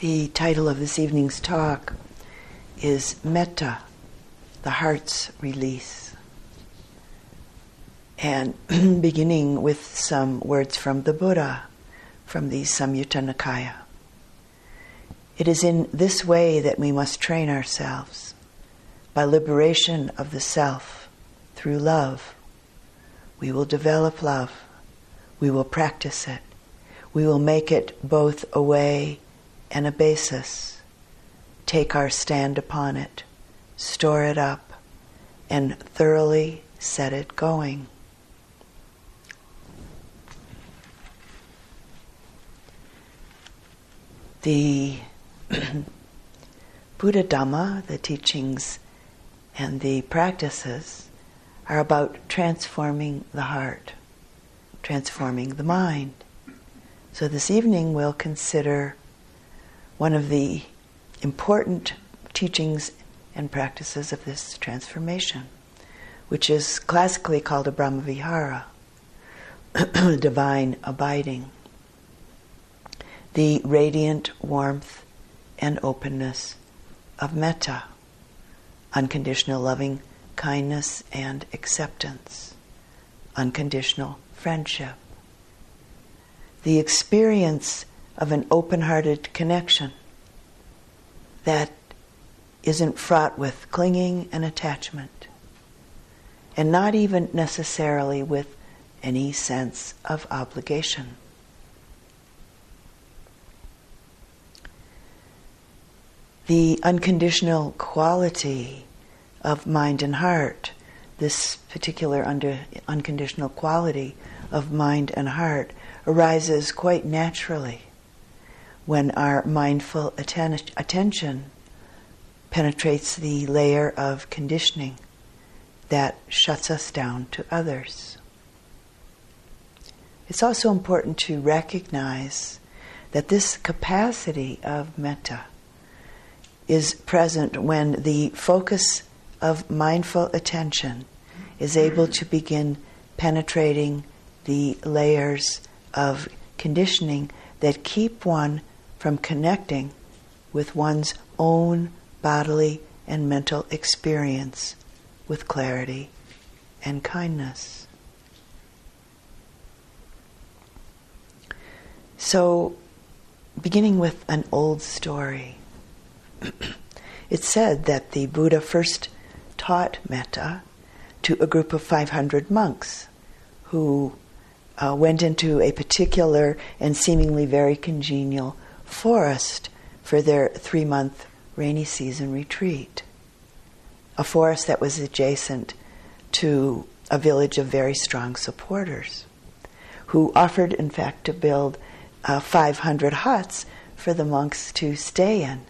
The title of this evening's talk is Metta, the Heart's Release. And beginning with some words from the Buddha from the Samyutta Nikaya. It is in this way that we must train ourselves by liberation of the self through love. We will develop love. We will practice it. We will make it both a way and a basis. Take our stand upon it, store it up, and thoroughly set it going. The Buddha Dhamma, the teachings and the practices, are about transforming the heart, transforming the mind. So this evening we'll consider one of the important teachings and practices of this transformation, which is classically called a Brahmavihara, divine abiding. The radiant warmth and openness of metta, unconditional loving kindness and acceptance, unconditional friendship. The experience of an open hearted connection that isn't fraught with clinging and attachment, and not even necessarily with any sense of obligation. The unconditional quality of mind and heart, this particular under, unconditional quality of mind and heart, arises quite naturally when our mindful atten- attention penetrates the layer of conditioning that shuts us down to others. It's also important to recognize that this capacity of metta is present when the focus of mindful attention is able to begin penetrating the layers of conditioning that keep one from connecting with one's own bodily and mental experience with clarity and kindness. So, beginning with an old story, it's said that the Buddha first taught metta to a group of 500 monks who uh, went into a particular and seemingly very congenial forest for their three month rainy season retreat. A forest that was adjacent to a village of very strong supporters who offered, in fact, to build uh, 500 huts for the monks to stay in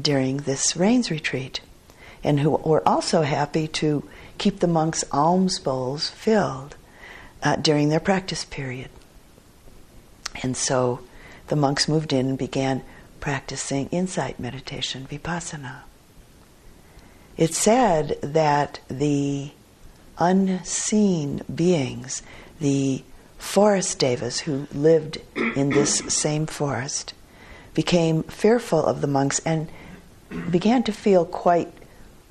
during this rains retreat, and who were also happy to keep the monks' alms bowls filled uh, during their practice period. And so the monks moved in and began practicing insight meditation, vipassana. It's said that the unseen beings, the forest devas who lived in this same forest, became fearful of the monks and began to feel quite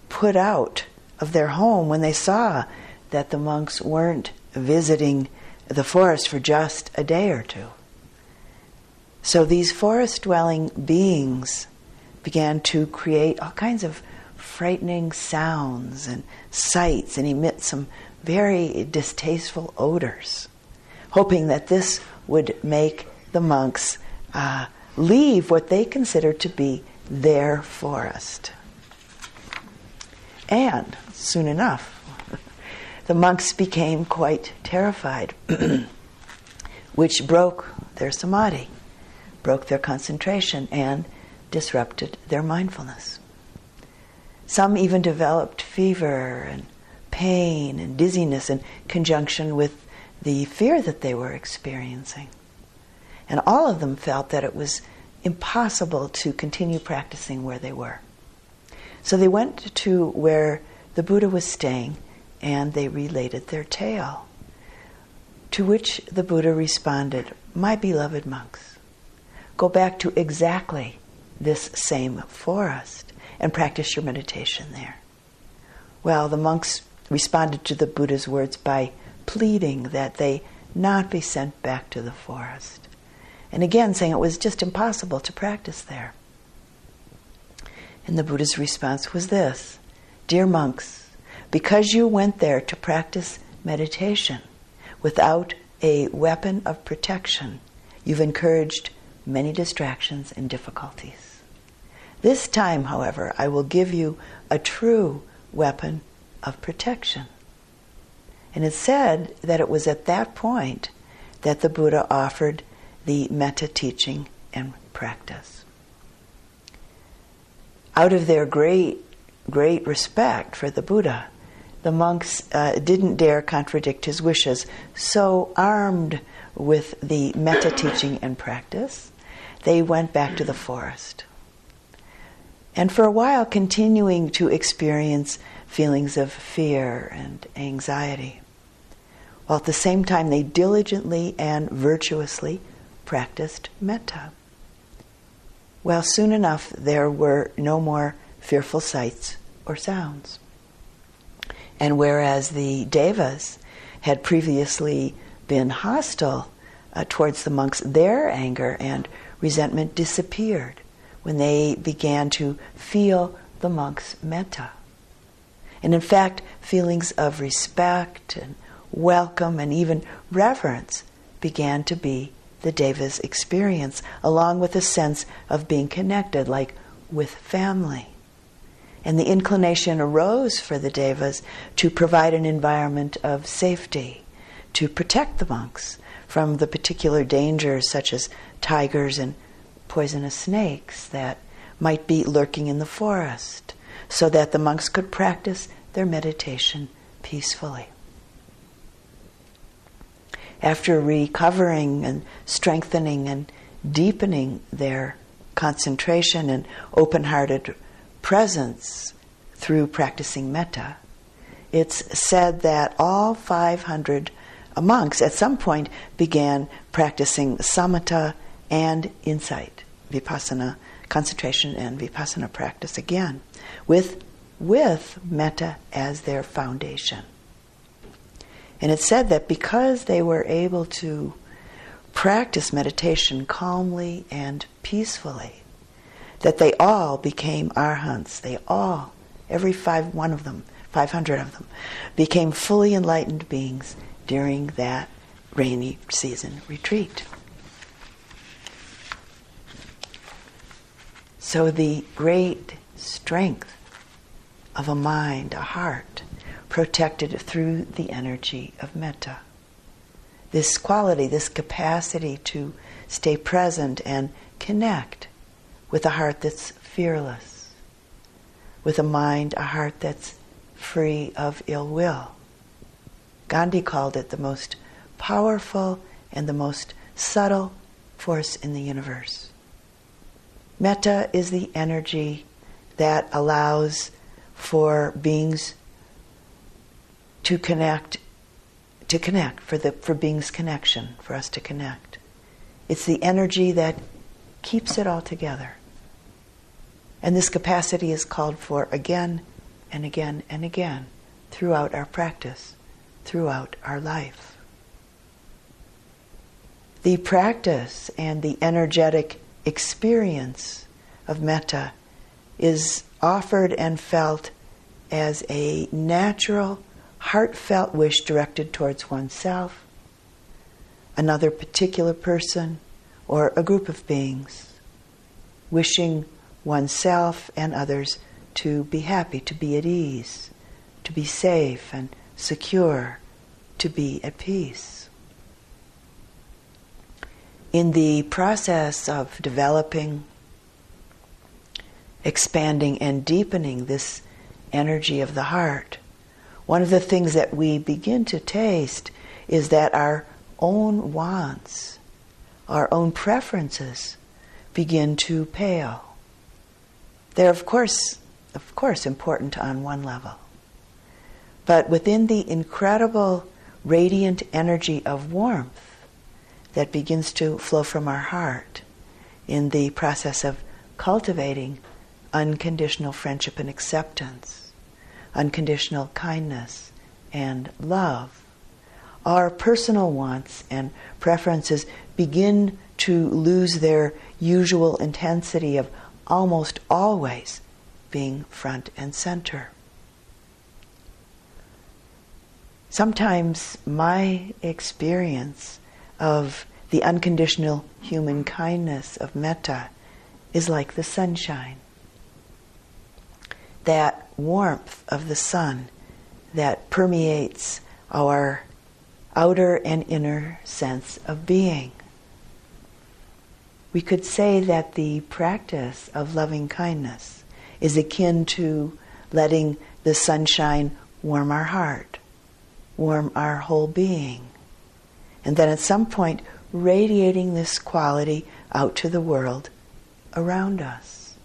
put out of their home when they saw that the monks weren't visiting the forest for just a day or two. So these forest dwelling beings began to create all kinds of frightening sounds and sights and emit some very distasteful odors, hoping that this would make the monks uh, leave what they considered to be their forest. And soon enough, the monks became quite terrified, which broke their samadhi broke their concentration and disrupted their mindfulness. Some even developed fever and pain and dizziness in conjunction with the fear that they were experiencing. And all of them felt that it was impossible to continue practicing where they were. So they went to where the Buddha was staying and they related their tale. To which the Buddha responded, My beloved monks, go back to exactly this same forest and practice your meditation there. Well, the monks responded to the Buddha's words by pleading that they not be sent back to the forest. And again, saying it was just impossible to practice there. And the Buddha's response was this Dear monks, because you went there to practice meditation without a weapon of protection, you've encouraged many distractions and difficulties. This time, however, I will give you a true weapon of protection. And it's said that it was at that point that the Buddha offered the metta teaching and practice. Out of their great, great respect for the Buddha, the monks uh, didn't dare contradict his wishes. So, armed with the metta teaching and practice, they went back to the forest. And for a while, continuing to experience feelings of fear and anxiety, while at the same time they diligently and virtuously practiced metta. Well, soon enough, there were no more fearful sights or sounds. And whereas the devas had previously been hostile uh, towards the monks, their anger and resentment disappeared when they began to feel the monks' metta. And in fact, feelings of respect and welcome and even reverence began to be the deva's experience, along with a sense of being connected, like with family. And the inclination arose for the devas to provide an environment of safety, to protect the monks from the particular dangers such as tigers and poisonous snakes that might be lurking in the forest, so that the monks could practice their meditation peacefully. After recovering and strengthening and deepening their concentration and open hearted presence through practicing metta, it's said that all 500 monks at some point began practicing samatha and insight, vipassana, concentration and vipassana practice again, with, with metta as their foundation. And it said that because they were able to practice meditation calmly and peacefully, that they all became arhants. They all, every five, one of them, 500 of them, became fully enlightened beings during that rainy season retreat. So the great strength of a mind, a heart, protected through the energy of metta. This quality, this capacity to stay present and connect with a heart that's fearless, with a mind, a heart that's free of ill will. Gandhi called it the most powerful and the most subtle force in the universe. Metta is the energy that allows for beings to connect to connect for the for beings connection for us to connect it's the energy that keeps it all together and this capacity is called for again and again and again throughout our practice, throughout our life. The practice and the energetic experience of metta is offered and felt as a natural, heartfelt wish directed towards oneself, another particular person, or a group of beings, wishing oneself and others to be happy, to be at ease, to be safe and secure, to be at peace. In the process of developing, expanding, and deepening this energy of the heart, one of the things that we begin to taste is that our own wants, our own preferences begin to pale they're of course, of course, important on one level. But within the incredible radiant energy of warmth that begins to flow from our heart in the process of cultivating unconditional friendship and acceptance, unconditional kindness and love, our personal wants and preferences begin to lose their usual intensity of almost always being front and center. Sometimes my experience of the unconditional human kindness of metta is like the sunshine. That warmth of the sun that permeates our outer and inner sense of being. We could say that the practice of loving kindness is akin to letting the sunshine warm our heart, warm our whole being, and then at some point radiating this quality out to the world around us.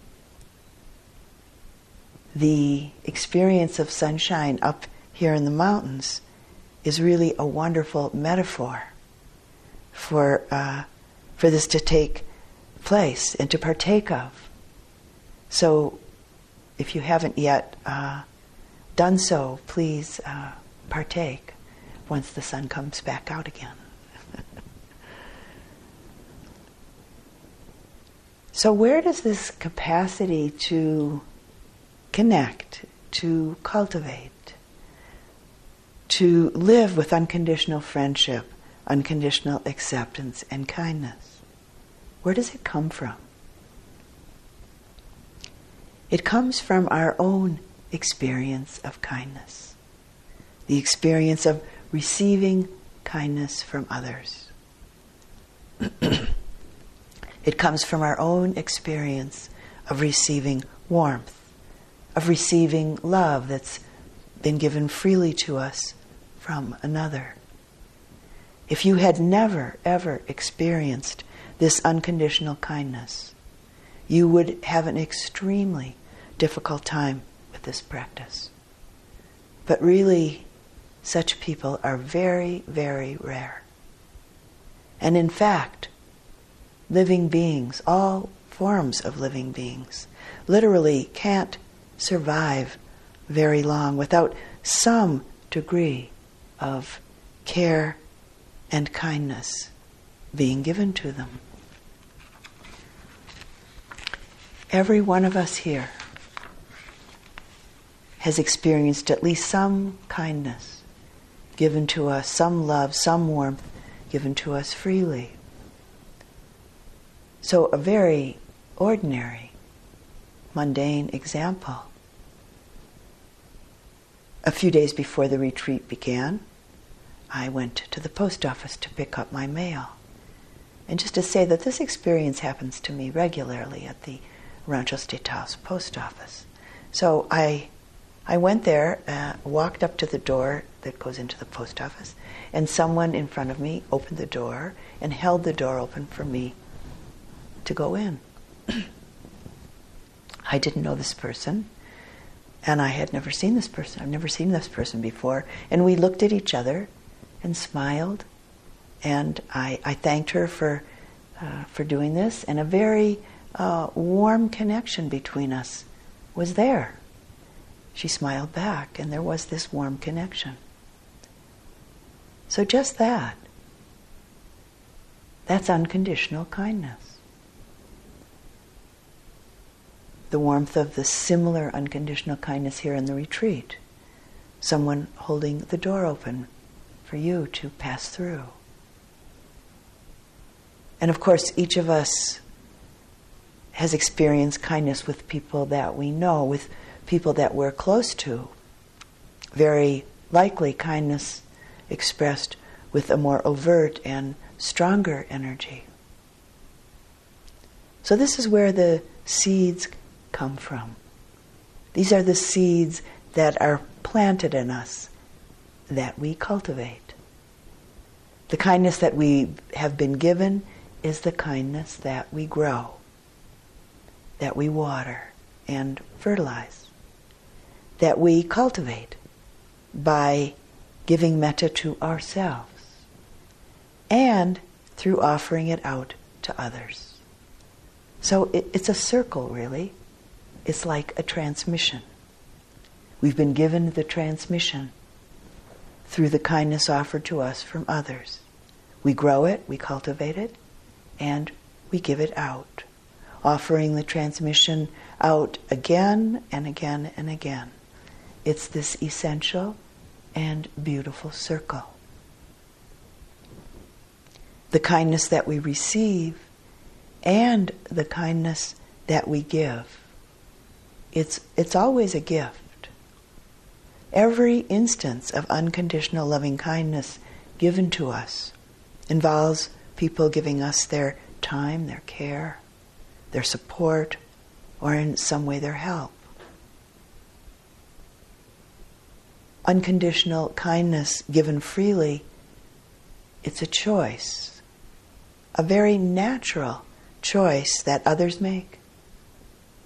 The experience of sunshine up here in the mountains is really a wonderful metaphor for, uh, for this to take place and to partake of. So, if you haven't yet uh, done so, please uh, partake once the sun comes back out again. So, where does this capacity to connect, to cultivate, to live with unconditional friendship, unconditional acceptance, and kindness. Where does it come from? It comes from our own experience of kindness, the experience of receiving kindness from others. it comes from our own experience of receiving warmth, of receiving love that's been given freely to us from another. If you had never, ever experienced this unconditional kindness, you would have an extremely difficult time with this practice. But really, such people are very, very rare. And in fact, living beings, all forms of living beings, literally can't survive very long without some degree of care and kindness being given to them. Every one of us here has experienced at least some kindness given to us, some love, some warmth given to us freely. So, a very ordinary, mundane example a few days before the retreat began, I went to the post office to pick up my mail. And just to say that this experience happens to me regularly at the Rancho House post office. So I, I went there, uh, walked up to the door that goes into the post office, and someone in front of me opened the door and held the door open for me to go in. I didn't know this person. And I had never seen this person. I've never seen this person before. And we looked at each other and smiled. And I, I thanked her for, uh, for doing this. And a very uh, warm connection between us was there. She smiled back, and there was this warm connection. So, just that. That's unconditional kindness. The warmth of the similar unconditional kindness here in the retreat. Someone holding the door open for you to pass through. And of course, each of us has experienced kindness with people that we know, with people that we're close to. Very likely, kindness expressed with a more overt and stronger energy. So, this is where the seeds come from. These are the seeds that are planted in us that we cultivate. The kindness that we have been given is the kindness that we grow, that we water and fertilize, that we cultivate by giving metta to ourselves and through offering it out to others. So it, it's a circle, really. It's like a transmission. We've been given the transmission through the kindness offered to us from others. We grow it, we cultivate it, and we give it out, offering the transmission out again and again and again. It's this essential and beautiful circle. The kindness that we receive and the kindness that we give. It's, it's always a gift. Every instance of unconditional loving kindness given to us involves people giving us their time, their care, their support, or in some way their help. Unconditional kindness given freely, it's a choice, a very natural choice that others make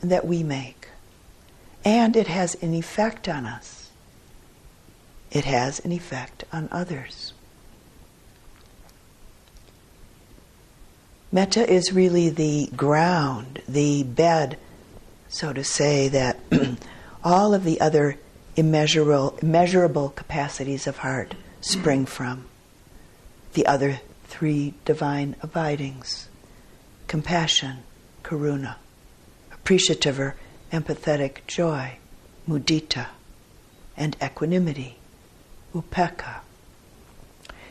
and that we make. And it has an effect on us. It has an effect on others. Metta is really the ground, the bed, so to say, that all of the other immeasurable, immeasurable capacities of heart spring from. The other three divine abidings compassion, karuna, appreciative empathetic joy, mudita, and equanimity, upekkha.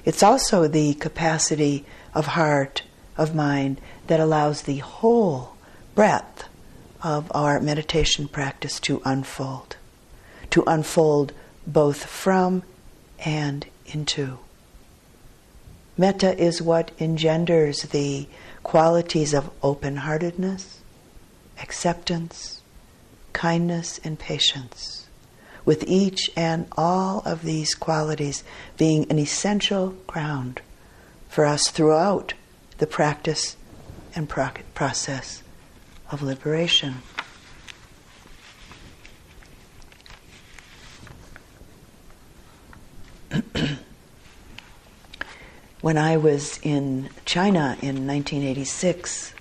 It's also the capacity of heart of mind that allows the whole breadth of our meditation practice to unfold, to unfold both from and into. Metta is what engenders the qualities of open heartedness, acceptance, kindness, and patience, with each and all of these qualities being an essential ground for us throughout the practice and process of liberation. when I was in China in 1986,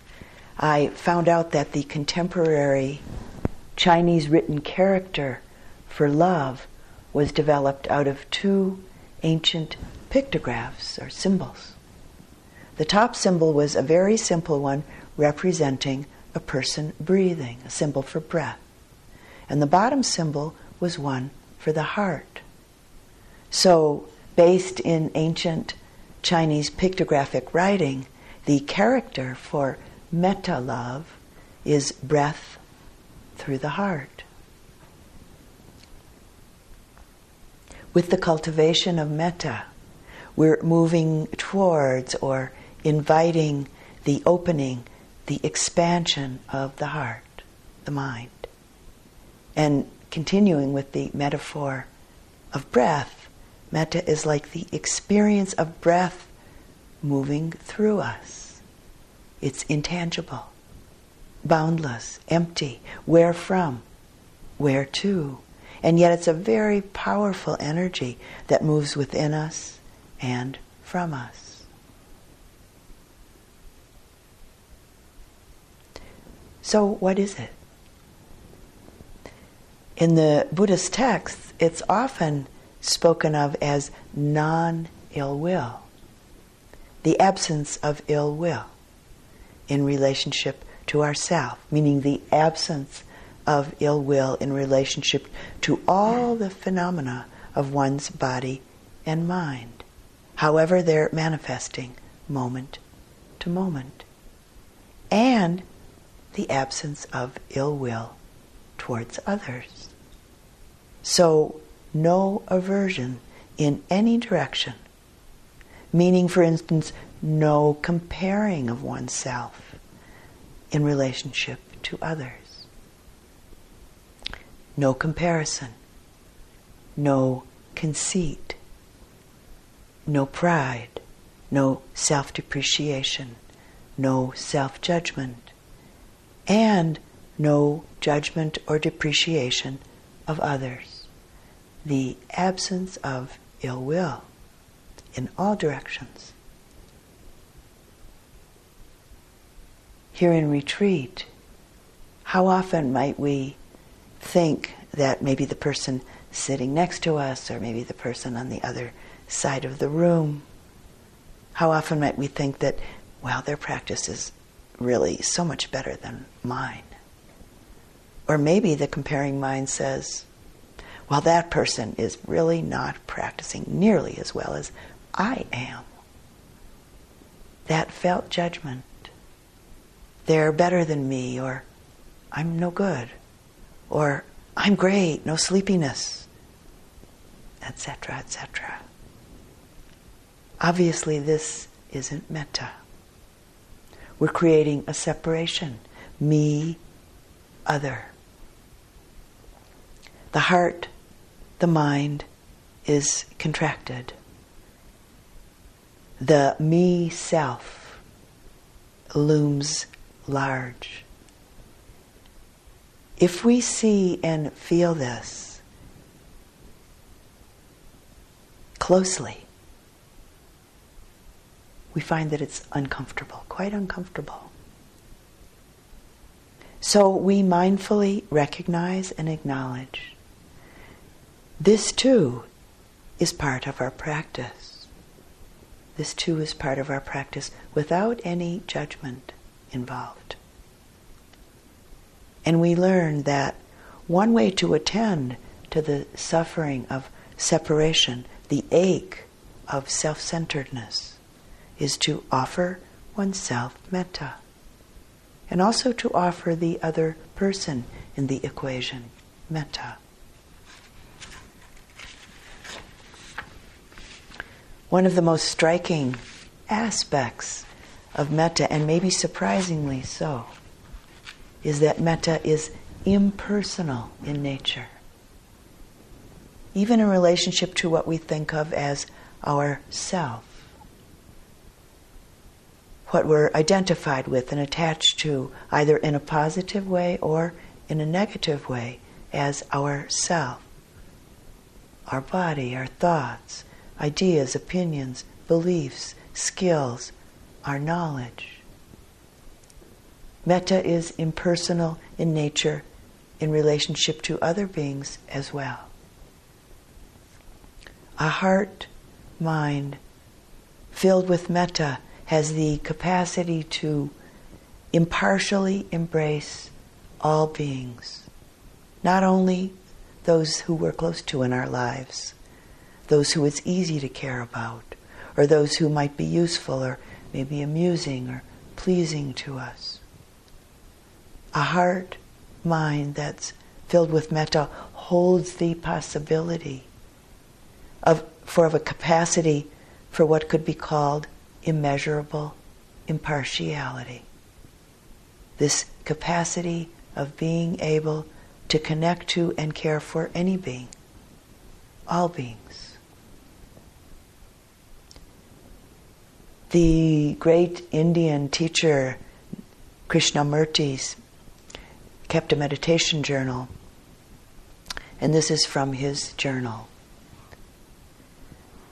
I found out that the contemporary Chinese written character for love was developed out of two ancient pictographs or symbols. The top symbol was a very simple one representing a person breathing, a symbol for breath. And the bottom symbol was one for the heart. So, based in ancient Chinese pictographic writing, the character for metta love is breath through the heart. With the cultivation of metta, we're moving towards or inviting the opening, the expansion of the heart, the mind. And continuing with the metaphor of breath, metta is like the experience of breath moving through us. It's intangible, boundless, empty. Where from? Where to? And yet it's a very powerful energy that moves within us and from us. So, what is it? In the Buddhist texts, it's often spoken of as non ill will, the absence of ill will in relationship to ourself, meaning the absence of ill will in relationship to all the phenomena of one's body and mind, however they're manifesting moment to moment. And the absence of ill will towards others. So, no aversion in any direction, meaning, for instance, no comparing of oneself in relationship to others. No comparison, no conceit, no pride, no self depreciation, no self judgment, and no judgment or depreciation of others. The absence of ill will in all directions. Here in retreat, how often might we think that maybe the person sitting next to us or maybe the person on the other side of the room, how often might we think that, well, their practice is really so much better than mine? Or maybe the comparing mind says, well, that person is really not practicing nearly as well as I am. That felt judgment. They're better than me, or I'm no good, or I'm great, no sleepiness, etc., etc. Obviously, this isn't metta. We're creating a separation me, other. The heart, the mind is contracted. The me self looms large. If we see and feel this closely, we find that it's uncomfortable, quite uncomfortable. So we mindfully recognize and acknowledge this too is part of our practice. This too is part of our practice without any judgment involved. And we learn that one way to attend to the suffering of separation, the ache of self centeredness, is to offer oneself metta. And also to offer the other person in the equation metta. One of the most striking aspects of metta, and maybe surprisingly so, is that metta is impersonal in nature. Even in relationship to what we think of as our self, what we're identified with and attached to, either in a positive way or in a negative way, as our self. Our body, our thoughts, ideas, opinions, beliefs, skills, our knowledge. Metta is impersonal in nature in relationship to other beings as well. A heart, mind filled with metta has the capacity to impartially embrace all beings, not only those who we're close to in our lives, those who it's easy to care about, or those who might be useful or maybe amusing or pleasing to us. A heart, mind that's filled with metta holds the possibility of, for of a capacity for what could be called immeasurable impartiality. This capacity of being able to connect to and care for any being, all beings. The great Indian teacher Krishnamurti kept a meditation journal, and this is from his journal.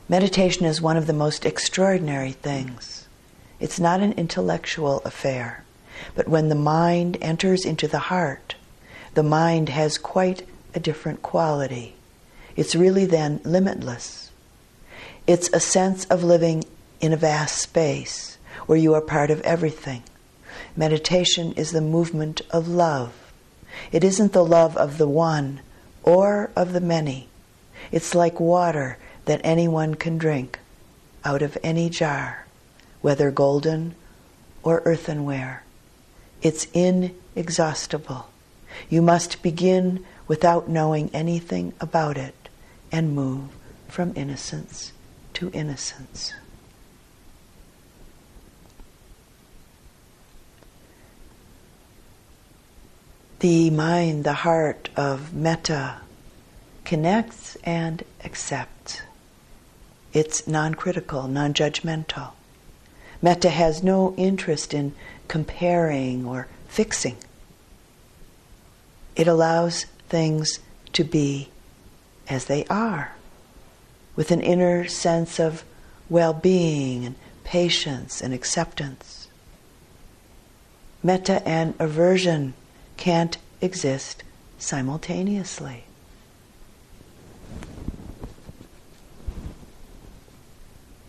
Meditation is one of the most extraordinary things. It's not an intellectual affair, but when the mind enters into the heart, the mind has quite a different quality. It's really then limitless. It's a sense of living in a vast space where you are part of everything. Meditation is the movement of love. It isn't the love of the one or of the many. It's like water that anyone can drink out of any jar, whether golden or earthenware. It's inexhaustible. You must begin without knowing anything about it and move from innocence to innocence. The mind, the heart of metta connects and accepts. It's non critical, non judgmental. Metta has no interest in comparing or fixing. It allows things to be as they are, with an inner sense of well being and patience and acceptance. metta and aversion can't exist simultaneously.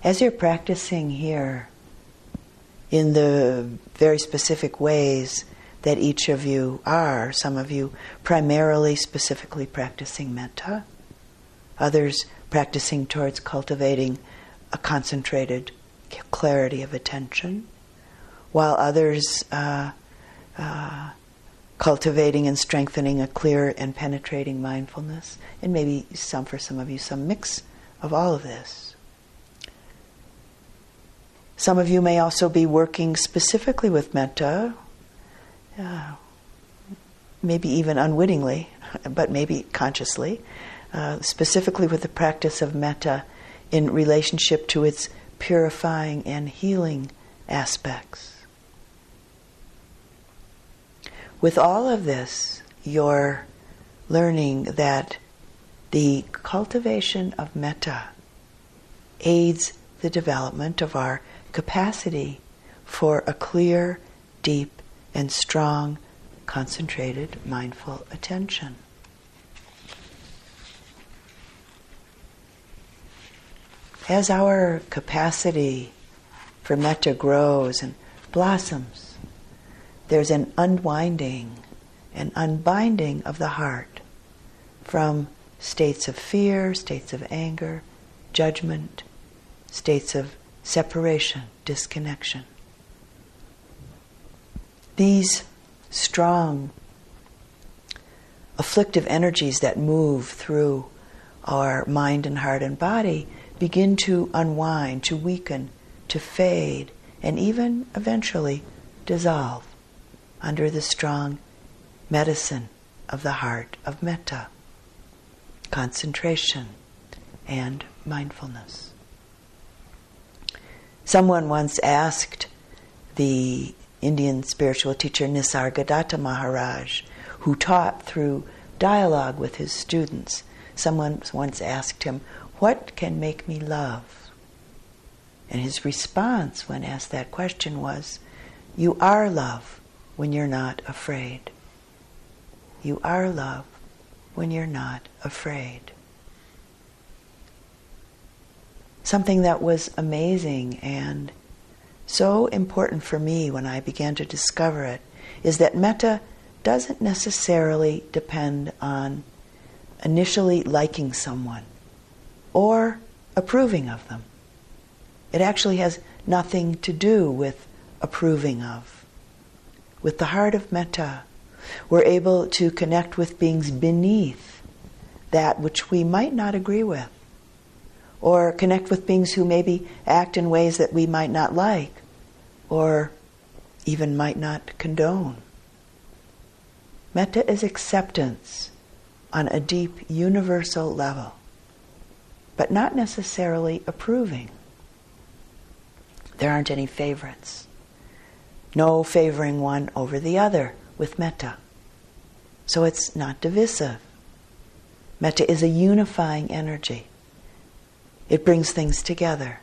As you're practicing here, in the very specific ways that each of you are, some of you primarily specifically practicing metta, others practicing towards cultivating a concentrated clarity of attention, while others uh, uh, cultivating and strengthening a clear and penetrating mindfulness, and maybe some for some of you, some mix of all of this. Some of you may also be working specifically with metta, uh, maybe even unwittingly, but maybe consciously, uh, specifically with the practice of metta in relationship to its purifying and healing aspects. With all of this, you're learning that the cultivation of metta aids the development of our capacity for a clear, deep, and strong, concentrated, mindful attention. As our capacity for metta grows and blossoms, there's an unwinding an unbinding of the heart from states of fear, states of anger, judgment, states of separation, disconnection. These strong, afflictive energies that move through our mind and heart and body begin to unwind, to weaken, to fade, and even eventually dissolve under the strong medicine of the heart of metta, concentration, and mindfulness. Someone once asked the Indian spiritual teacher Nisargadatta Maharaj, who taught through dialogue with his students. Someone once asked him, What can make me love? And his response when asked that question was, You are love when you're not afraid. You are love when you're not afraid. Something that was amazing and so important for me when I began to discover it is that metta doesn't necessarily depend on initially liking someone or approving of them. It actually has nothing to do with approving of with the heart of metta, we're able to connect with beings beneath that which we might not agree with, or connect with beings who maybe act in ways that we might not like, or even might not condone. Metta is acceptance on a deep universal level, but not necessarily approving. There aren't any favorites no favoring one over the other with metta. So it's not divisive. Metta is a unifying energy. It brings things together.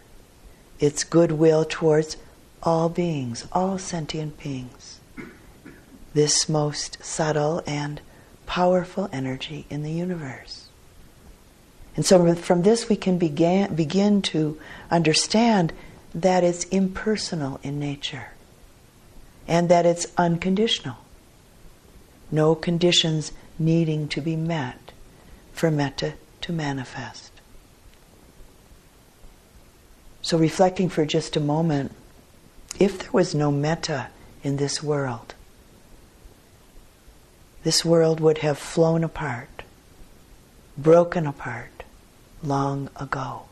It's goodwill towards all beings, all sentient beings. This most subtle and powerful energy in the universe. And so from this we can begin, begin to understand that it's impersonal in nature and that it's unconditional. No conditions needing to be met for metta to manifest. So, reflecting for just a moment, if there was no metta in this world, this world would have flown apart, broken apart long ago.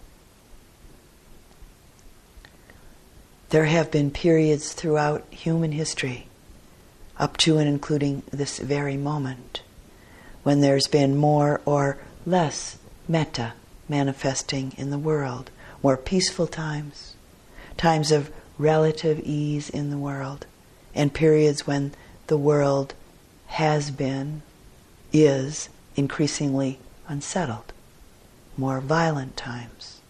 There have been periods throughout human history, up to and including this very moment, when there's been more or less metta manifesting in the world, more peaceful times, times of relative ease in the world, and periods when the world has been, is increasingly unsettled, more violent times.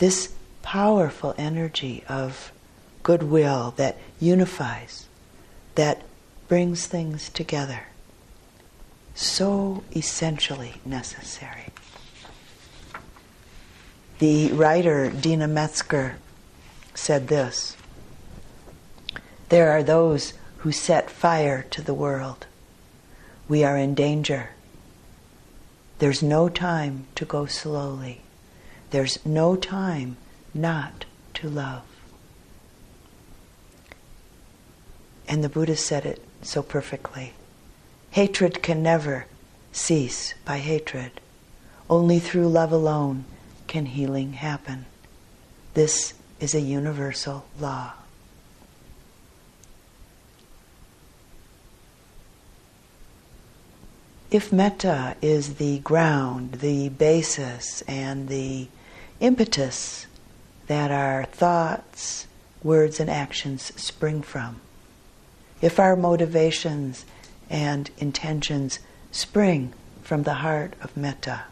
This powerful energy of goodwill that unifies that brings things together. So essentially necessary. The writer Deena Metzger said this There are those who set fire to the world. We are in danger. There's no time to go slowly. There's no time not to love. And the Buddha said it so perfectly. Hatred can never cease by hatred. Only through love alone can healing happen. This is a universal law. If metta is the ground, the basis, and the impetus that our thoughts, words, and actions spring from, if our motivations and intentions spring from the heart of metta,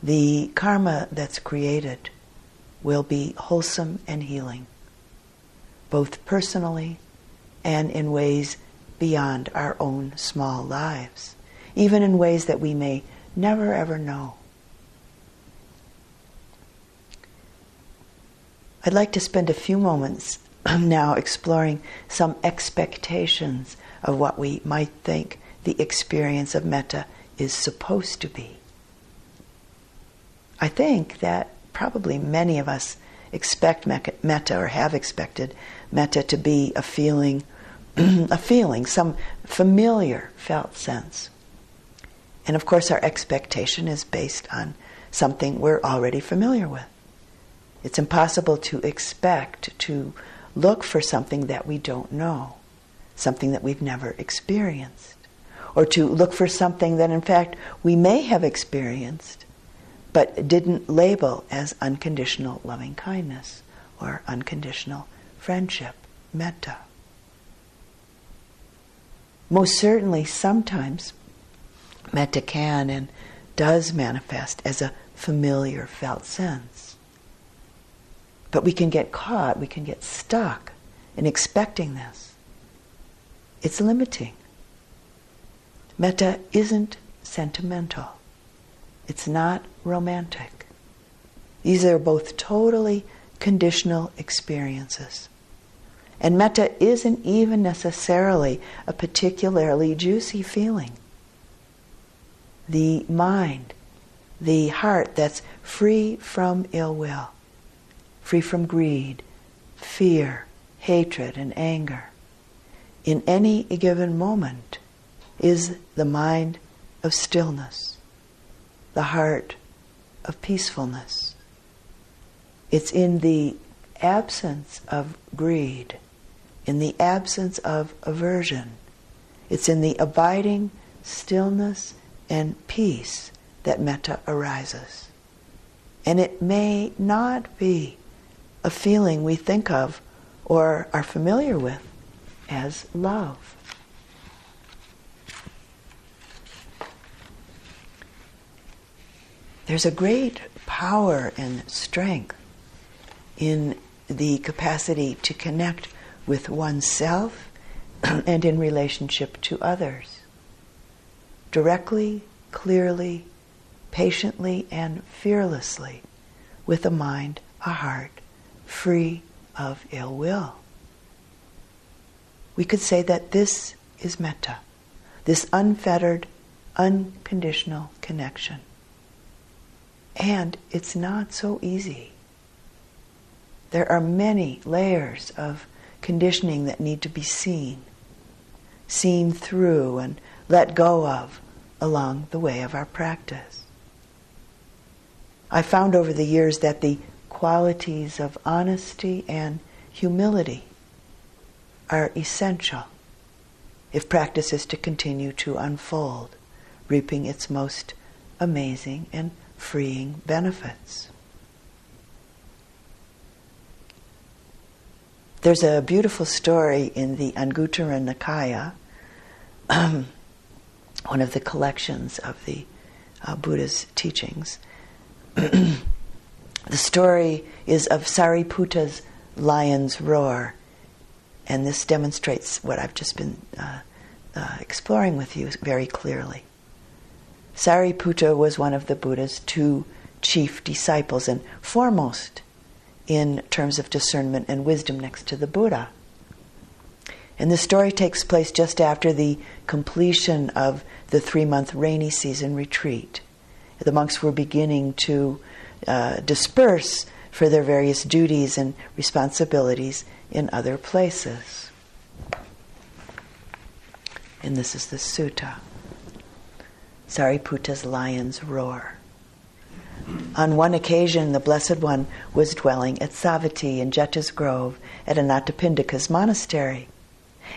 the karma that's created will be wholesome and healing, both personally and in ways beyond our own small lives, even in ways that we may never ever know. I'd like to spend a few moments now exploring some expectations of what we might think the experience of metta is supposed to be. I think that probably many of us expect metta or have expected metta to be a feeling, a feeling, some familiar felt sense. And of course, our expectation is based on something we're already familiar with. It's impossible to expect to look for something that we don't know, something that we've never experienced, or to look for something that in fact we may have experienced but didn't label as unconditional loving kindness or unconditional friendship, metta. Most certainly, sometimes metta can and does manifest as a familiar felt sense. But we can get caught, we can get stuck in expecting this. It's limiting. Metta isn't sentimental. It's not romantic. These are both totally conditional experiences. And metta isn't even necessarily a particularly juicy feeling. The mind, the heart that's free from ill will, free from greed, fear, hatred, and anger, in any given moment is the mind of stillness, the heart of peacefulness. It's in the absence of greed, in the absence of aversion, it's in the abiding stillness and peace that metta arises. And it may not be a feeling we think of or are familiar with as love. There's a great power and strength in the capacity to connect with oneself and in relationship to others. Directly, clearly, patiently, and fearlessly with a mind, a heart, free of ill will. We could say that this is metta, this unfettered, unconditional connection. And it's not so easy. There are many layers of conditioning that need to be seen, seen through, and let go of along the way of our practice. I found over the years that the qualities of honesty and humility are essential if practice is to continue to unfold, reaping its most amazing and freeing benefits. There's a beautiful story in the Anguttara Nikaya, one of the collections of the uh, Buddha's teachings. The story is of Sariputta's lion's roar. And this demonstrates what I've just been uh, uh, exploring with you very clearly. Sariputta was one of the Buddha's two chief disciples and foremost in terms of discernment and wisdom next to the Buddha. And the story takes place just after the completion of the three month rainy season retreat. The monks were beginning to uh, disperse for their various duties and responsibilities in other places. And this is the sutta Sariputta's Lion's Roar. On one occasion, the Blessed One was dwelling at Savatthi in Jeta's Grove at Anathapindika's monastery.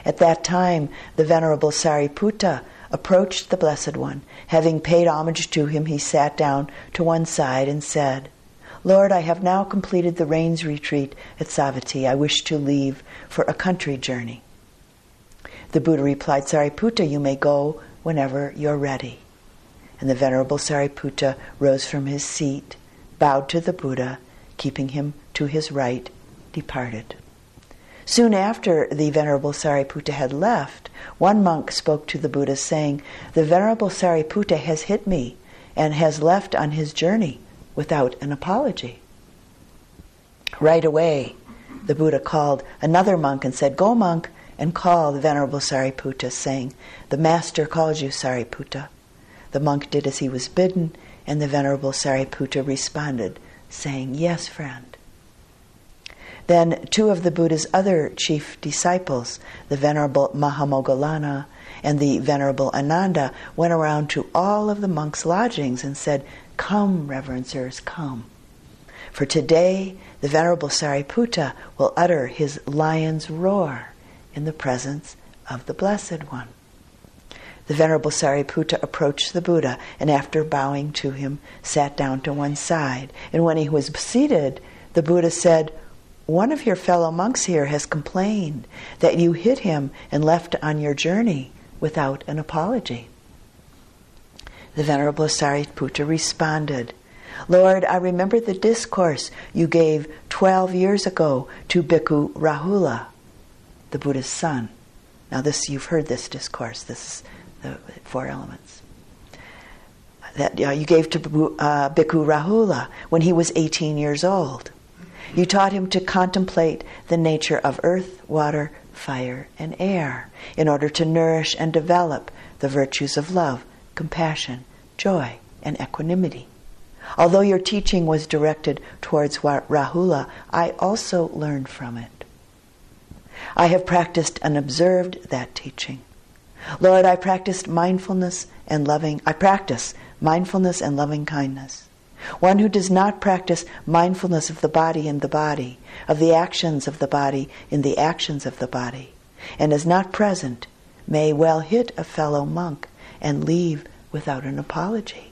At that time, the Venerable Sariputta approached the Blessed One. Having paid homage to him, he sat down to one side and said, Lord, I have now completed the rains retreat at Savatthi. I wish to leave for a country journey. The Buddha replied, Sariputta, you may go whenever you're ready. And the Venerable Sariputta rose from his seat, bowed to the Buddha, keeping him to his right, departed. Soon after the Venerable Sariputta had left, one monk spoke to the Buddha, saying, The Venerable Sariputta has hit me and has left on his journey without an apology. Right away, the Buddha called another monk and said, Go, monk, and call the Venerable Sariputta, saying, The Master calls you, Sariputta. The monk did as he was bidden, and the Venerable Sariputta responded, saying, Yes, friend. Then two of the Buddha's other chief disciples, the Venerable Mahamoggallana and the Venerable Ananda, went around to all of the monks' lodgings and said, Come, reverencers, come. For today the Venerable Sariputta will utter his lion's roar in the presence of the Blessed One. The Venerable Sariputta approached the Buddha and, after bowing to him, sat down to one side. And when he was seated, the Buddha said, One of your fellow monks here has complained that you hit him and left on your journey without an apology. The Venerable Sariputta responded, Lord, I remember the discourse you gave 12 years ago to Bhikkhu Rahula, the Buddha's son. Now, this you've heard this discourse. This is the four elements. That uh, you gave to uh, Bhikkhu Rahula when he was 18 years old. You taught him to contemplate the nature of earth, water, fire, and air in order to nourish and develop the virtues of love, compassion, joy, and equanimity. Although your teaching was directed towards Rahula, I also learned from it. I have practiced and observed that teaching. Lord, I practiced mindfulness and loving, I practice mindfulness and loving kindness. One who does not practice mindfulness of the body in the body, of the actions of the body in the actions of the body, and is not present, may well hit a fellow monk and leave without an apology.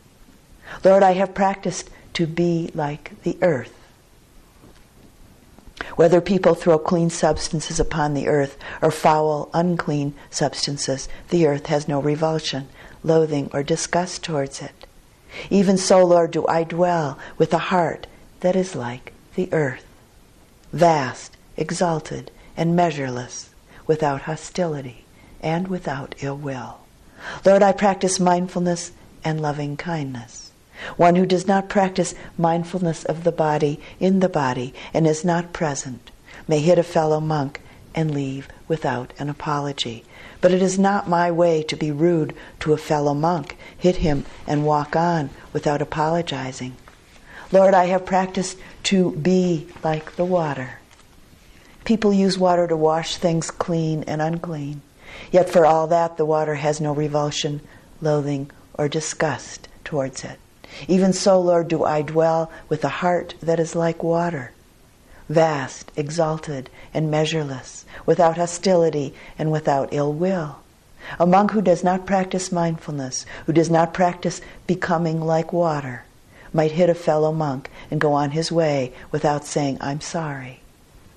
Lord, I have practiced to be like the earth. Whether people throw clean substances upon the earth or foul, unclean substances, the earth has no revulsion, loathing, or disgust towards it. Even so, Lord, do I dwell with a heart that is like the earth, vast, exalted, and measureless, without hostility and without ill will. Lord, I practice mindfulness and loving kindness. One who does not practice mindfulness of the body in the body and is not present may hit a fellow monk and leave without an apology. But it is not my way to be rude to a fellow monk, hit him, and walk on without apologizing. Lord, I have practiced to be like the water. People use water to wash things clean and unclean. Yet for all that, the water has no revulsion, loathing, or disgust towards it. Even so, Lord, do I dwell with a heart that is like water, vast, exalted, and measureless, without hostility and without ill will. A monk who does not practice mindfulness, who does not practice becoming like water, might hit a fellow monk and go on his way without saying, I'm sorry.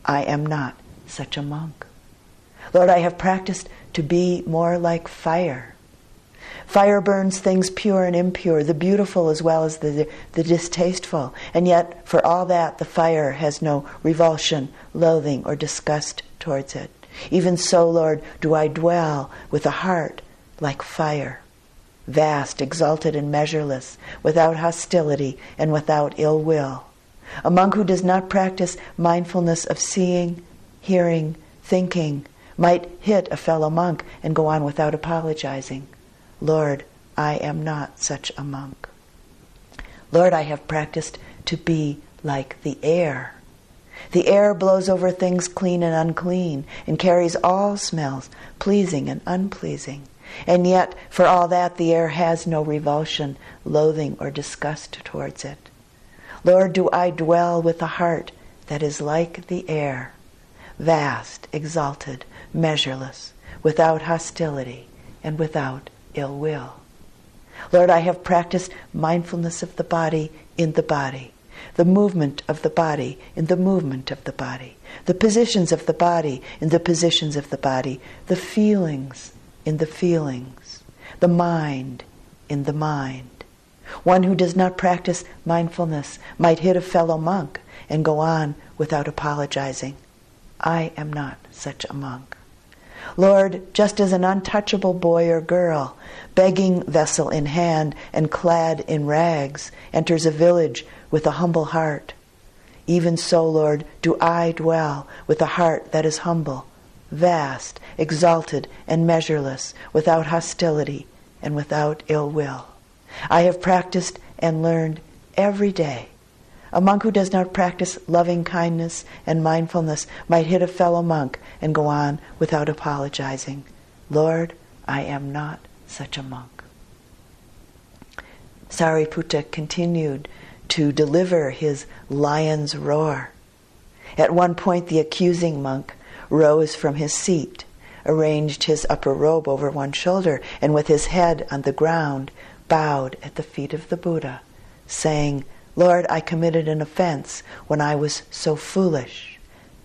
I am not such a monk. Lord, I have practiced to be more like fire Fire burns things pure and impure, the beautiful as well as the, the distasteful. And yet, for all that, the fire has no revulsion, loathing, or disgust towards it. Even so, Lord, do I dwell with a heart like fire, vast, exalted, and measureless, without hostility and without ill will. A monk who does not practice mindfulness of seeing, hearing, thinking, might hit a fellow monk and go on without apologizing. Lord, I am not such a monk. Lord, I have practiced to be like the air. The air blows over things clean and unclean and carries all smells, pleasing and unpleasing. And yet, for all that, the air has no revulsion, loathing, or disgust towards it. Lord, do I dwell with a heart that is like the air, vast, exalted, measureless, without hostility and without ill will. Lord, I have practiced mindfulness of the body in the body, the movement of the body in the movement of the body, the positions of the body in the positions of the body, the feelings in the feelings, the mind in the mind. One who does not practice mindfulness might hit a fellow monk and go on without apologizing. I am not such a monk. Lord, just as an untouchable boy or girl, begging vessel in hand and clad in rags, enters a village with a humble heart, even so, Lord, do I dwell with a heart that is humble, vast, exalted, and measureless, without hostility and without ill will. I have practiced and learned every day a monk who does not practice loving kindness and mindfulness might hit a fellow monk and go on without apologizing. Lord, I am not such a monk. Sariputta continued to deliver his lion's roar. At one point, the accusing monk rose from his seat, arranged his upper robe over one shoulder, and with his head on the ground, bowed at the feet of the Buddha, saying, Lord, I committed an offense when I was so foolish,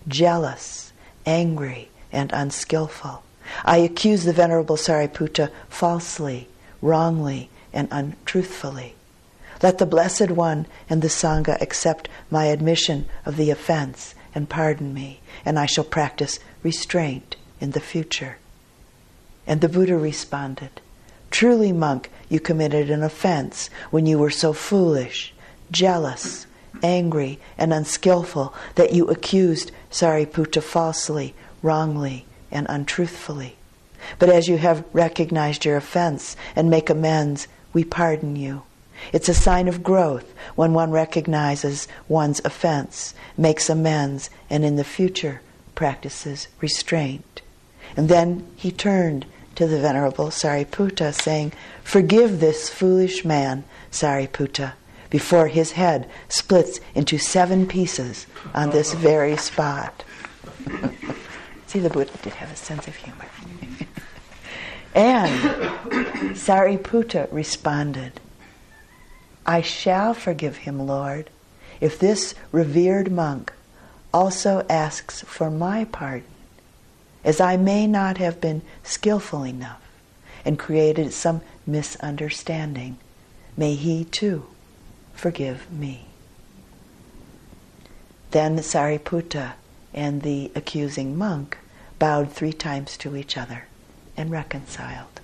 jealous, angry, and unskillful. I accused the Venerable Sariputta falsely, wrongly, and untruthfully. Let the Blessed One and the Sangha accept my admission of the offense and pardon me, and I shall practice restraint in the future. And the Buddha responded, Truly, monk, you committed an offense when you were so foolish, jealous, angry, and unskillful that you accused Sariputta falsely, wrongly, and untruthfully. But as you have recognized your offense and make amends, we pardon you. It's a sign of growth when one recognizes one's offense, makes amends, and in the future practices restraint. And then he turned to the Venerable Sariputta, saying, Forgive this foolish man, Sariputta before his head splits into seven pieces on this very spot. See, the Buddha did have a sense of humor. and Sariputta responded, I shall forgive him, Lord, if this revered monk also asks for my pardon, as I may not have been skillful enough and created some misunderstanding. May he too forgive me. Then Sariputta and the accusing monk bowed three times to each other and reconciled.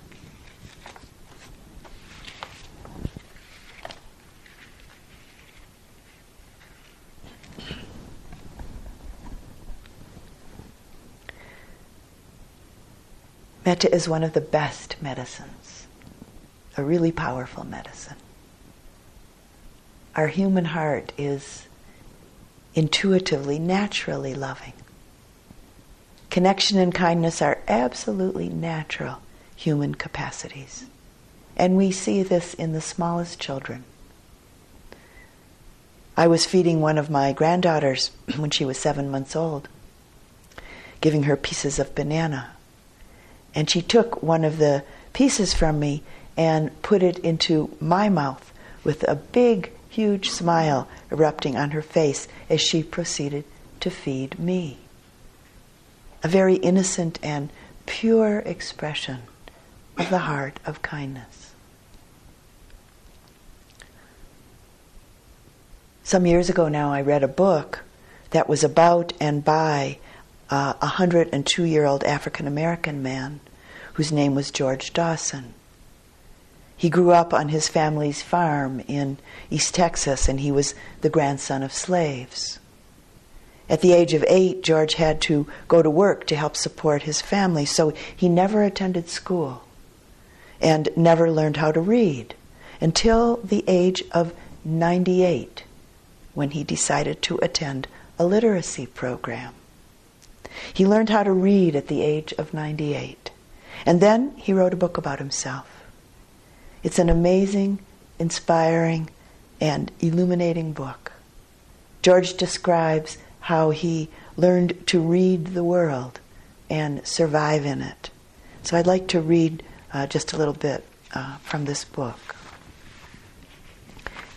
Metta is one of the best medicines, a really powerful medicine our human heart is intuitively, naturally loving. Connection and kindness are absolutely natural human capacities. And we see this in the smallest children. I was feeding one of my granddaughters when she was seven months old, giving her pieces of banana. And she took one of the pieces from me and put it into my mouth with a big huge smile erupting on her face as she proceeded to feed me. A very innocent and pure expression of the heart of kindness. Some years ago now, I read a book that was about and by a 102 year old African American man whose name was George Dawson. He grew up on his family's farm in East Texas and he was the grandson of slaves. At the age of eight, George had to go to work to help support his family, so he never attended school and never learned how to read until the age of 98 when he decided to attend a literacy program. He learned how to read at the age of 98. And then he wrote a book about himself. It's an amazing, inspiring, and illuminating book. George describes how he learned to read the world and survive in it. So I'd like to read uh, just a little bit uh, from this book.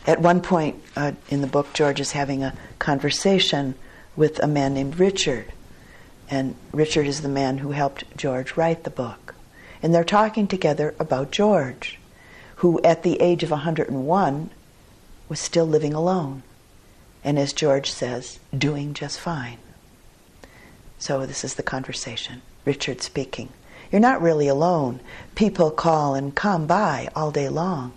At one point uh, in the book, George is having a conversation with a man named Richard. And Richard is the man who helped George write the book. And they're talking together about George, who at the age of 101 was still living alone. And as George says, doing just fine. So this is the conversation. Richard speaking. You're not really alone. People call and come by all day long.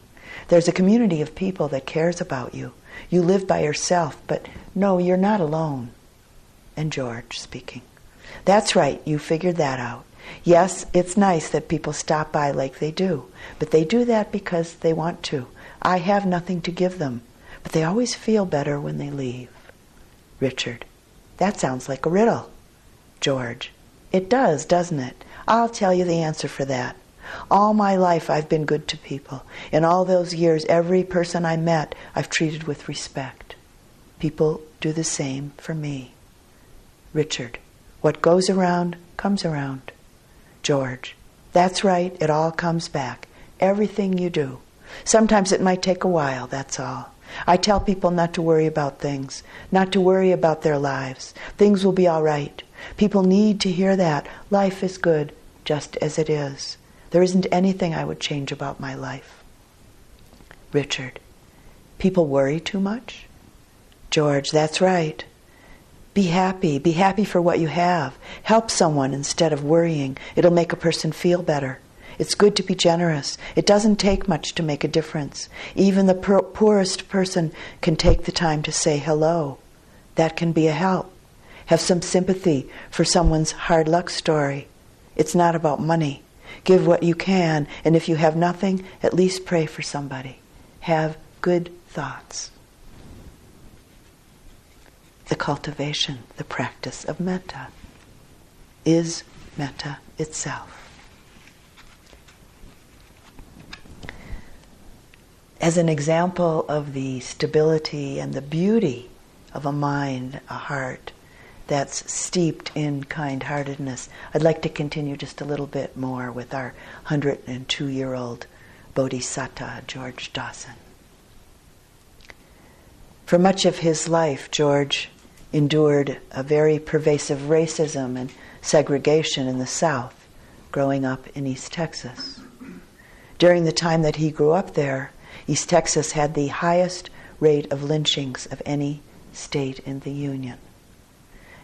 There's a community of people that cares about you. You live by yourself, but no, you're not alone. And George speaking. That's right, you figured that out. Yes, it's nice that people stop by like they do, but they do that because they want to. I have nothing to give them, but they always feel better when they leave. Richard. That sounds like a riddle. George. It does, doesn't it? I'll tell you the answer for that. All my life I've been good to people. In all those years, every person I met I've treated with respect. People do the same for me. Richard, what goes around comes around. George, that's right, it all comes back. Everything you do. Sometimes it might take a while, that's all. I tell people not to worry about things, not to worry about their lives. Things will be all right. People need to hear that. Life is good just as it is. There isn't anything I would change about my life. Richard, people worry too much? George, that's right. Be happy. Be happy for what you have. Help someone instead of worrying. It'll make a person feel better. It's good to be generous. It doesn't take much to make a difference. Even the poorest person can take the time to say hello. That can be a help. Have some sympathy for someone's hard luck story. It's not about money. Give what you can, and if you have nothing, at least pray for somebody. Have good thoughts. The cultivation, the practice of metta is metta itself. As an example of the stability and the beauty of a mind, a heart, that's steeped in kind heartedness. I'd like to continue just a little bit more with our 102 year old Bodhisattva, George Dawson. For much of his life, George endured a very pervasive racism and segregation in the South, growing up in East Texas. During the time that he grew up there, East Texas had the highest rate of lynchings of any state in the Union.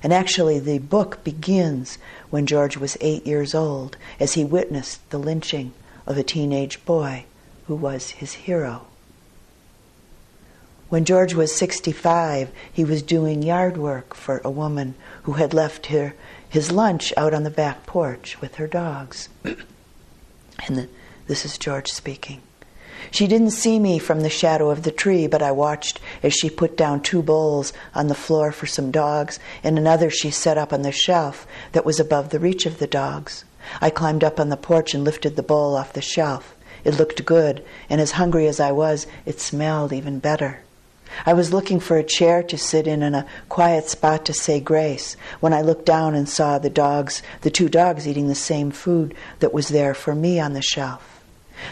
And actually, the book begins when George was eight years old as he witnessed the lynching of a teenage boy who was his hero. When George was 65, he was doing yard work for a woman who had left her, his lunch out on the back porch with her dogs. and the, this is George speaking. She didn't see me from the shadow of the tree, but I watched as she put down two bowls on the floor for some dogs, and another she set up on the shelf that was above the reach of the dogs. I climbed up on the porch and lifted the bowl off the shelf. It looked good, and as hungry as I was, it smelled even better. I was looking for a chair to sit in and a quiet spot to say grace when I looked down and saw the dogs, the two dogs eating the same food that was there for me on the shelf.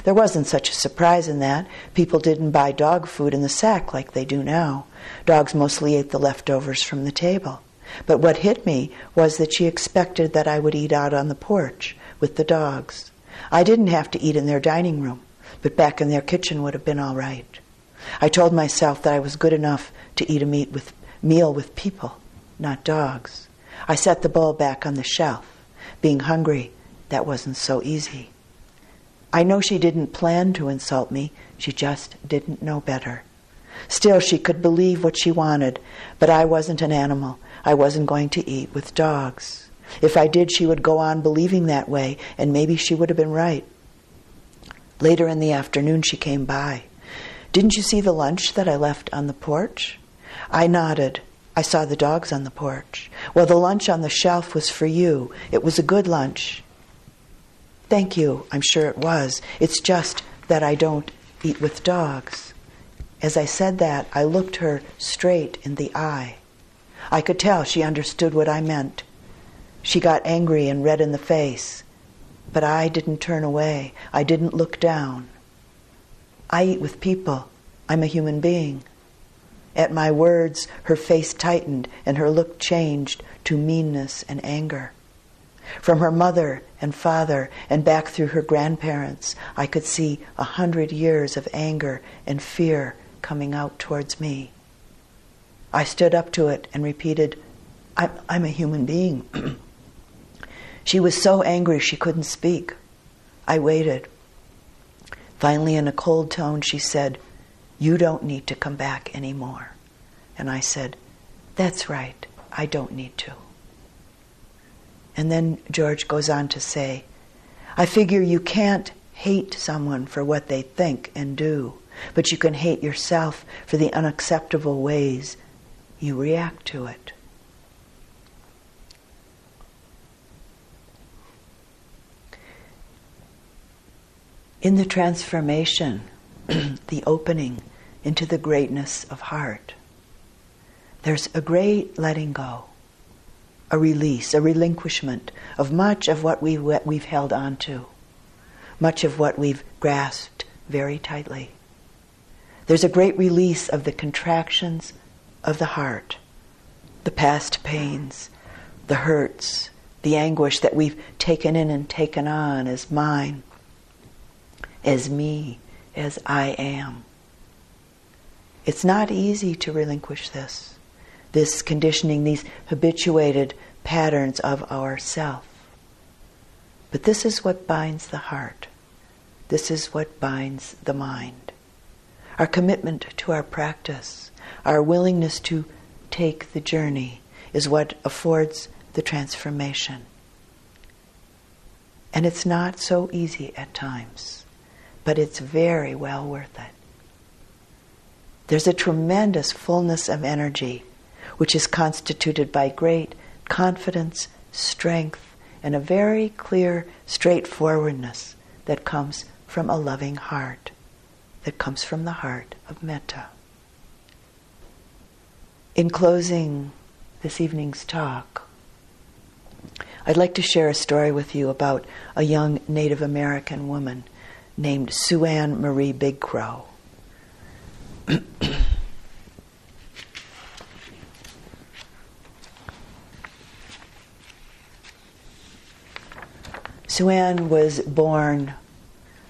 There wasn't such a surprise in that. People didn't buy dog food in the sack like they do now. Dogs mostly ate the leftovers from the table. But what hit me was that she expected that I would eat out on the porch with the dogs. I didn't have to eat in their dining room, but back in their kitchen would have been all right. I told myself that I was good enough to eat a meat with, meal with people, not dogs. I set the bowl back on the shelf. Being hungry, that wasn't so easy. I know she didn't plan to insult me, she just didn't know better. Still, she could believe what she wanted, but I wasn't an animal. I wasn't going to eat with dogs. If I did, she would go on believing that way, and maybe she would have been right. Later in the afternoon, she came by. Didn't you see the lunch that I left on the porch? I nodded. I saw the dogs on the porch. Well, the lunch on the shelf was for you. It was a good lunch. Thank you, I'm sure it was. It's just that I don't eat with dogs. As I said that, I looked her straight in the eye. I could tell she understood what I meant. She got angry and red in the face, but I didn't turn away. I didn't look down. I eat with people. I'm a human being. At my words, her face tightened and her look changed to meanness and anger. From her mother and father and back through her grandparents, I could see a hundred years of anger and fear coming out towards me. I stood up to it and repeated, I'm, I'm a human being. she was so angry she couldn't speak. I waited. Finally, in a cold tone, she said, You don't need to come back anymore. And I said, That's right, I don't need to. And then George goes on to say, I figure you can't hate someone for what they think and do, but you can hate yourself for the unacceptable ways you react to it. In the transformation, the opening into the greatness of heart, there's a great letting go a release, a relinquishment of much of what we, we've held on to, much of what we've grasped very tightly. There's a great release of the contractions of the heart, the past pains, the hurts, the anguish that we've taken in and taken on as mine, as me, as I am. It's not easy to relinquish this this conditioning, these habituated patterns of ourself. But this is what binds the heart. This is what binds the mind. Our commitment to our practice, our willingness to take the journey, is what affords the transformation. And it's not so easy at times, but it's very well worth it. There's a tremendous fullness of energy which is constituted by great confidence, strength, and a very clear straightforwardness that comes from a loving heart, that comes from the heart of metta. In closing this evening's talk, I'd like to share a story with you about a young Native American woman named SuAnne Marie Big Crow. SuAnne was born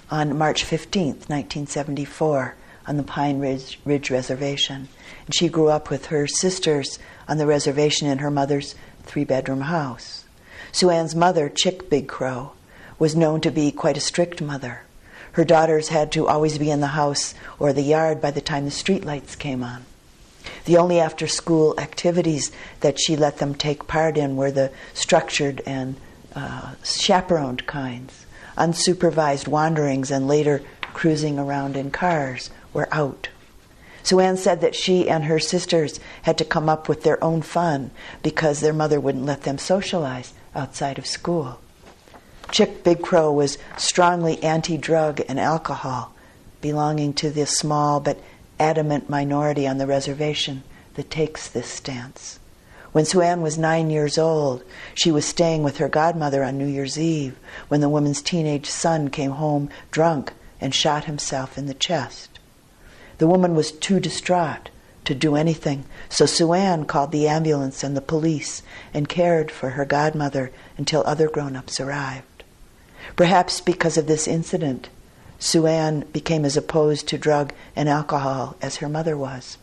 on March 15th, 1974, on the Pine Ridge, Ridge, Reservation. And she grew up with her sisters on the reservation in her mother's three bedroom house. SuAnne's mother, Chick Big Crow, was known to be quite a strict mother. Her daughters had to always be in the house or the yard by the time the streetlights came on. The only after school activities that she let them take part in were the structured and uh, chaperoned kinds. Unsupervised wanderings and later cruising around in cars were out. SuAnne said that she and her sisters had to come up with their own fun because their mother wouldn't let them socialize outside of school. Chick Big Crow was strongly anti drug and alcohol, belonging to the small but adamant minority on the reservation that takes this stance. When SuAnne was nine years old, she was staying with her godmother on New Year's Eve when the woman's teenage son came home drunk and shot himself in the chest. The woman was too distraught to do anything, so SuAnne called the ambulance and the police and cared for her godmother until other grown ups arrived. Perhaps because of this incident, SuAnne became as opposed to drug and alcohol as her mother was.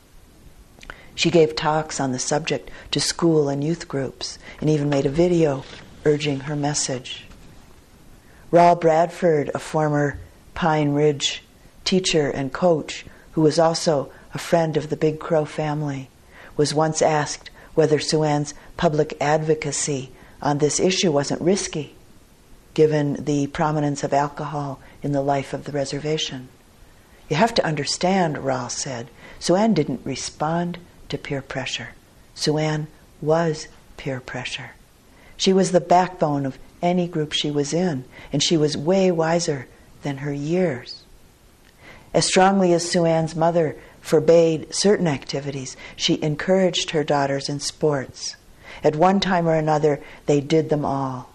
She gave talks on the subject to school and youth groups and even made a video urging her message. Raul Bradford, a former Pine Ridge teacher and coach who was also a friend of the Big Crow family, was once asked whether SuAnne's public advocacy on this issue wasn't risky, given the prominence of alcohol in the life of the reservation. You have to understand, Raul said, SuAnne didn't respond to peer pressure. SuAnne was peer pressure. She was the backbone of any group she was in, and she was way wiser than her years. As strongly as SuAnne's mother forbade certain activities, she encouraged her daughters in sports. At one time or another, they did them all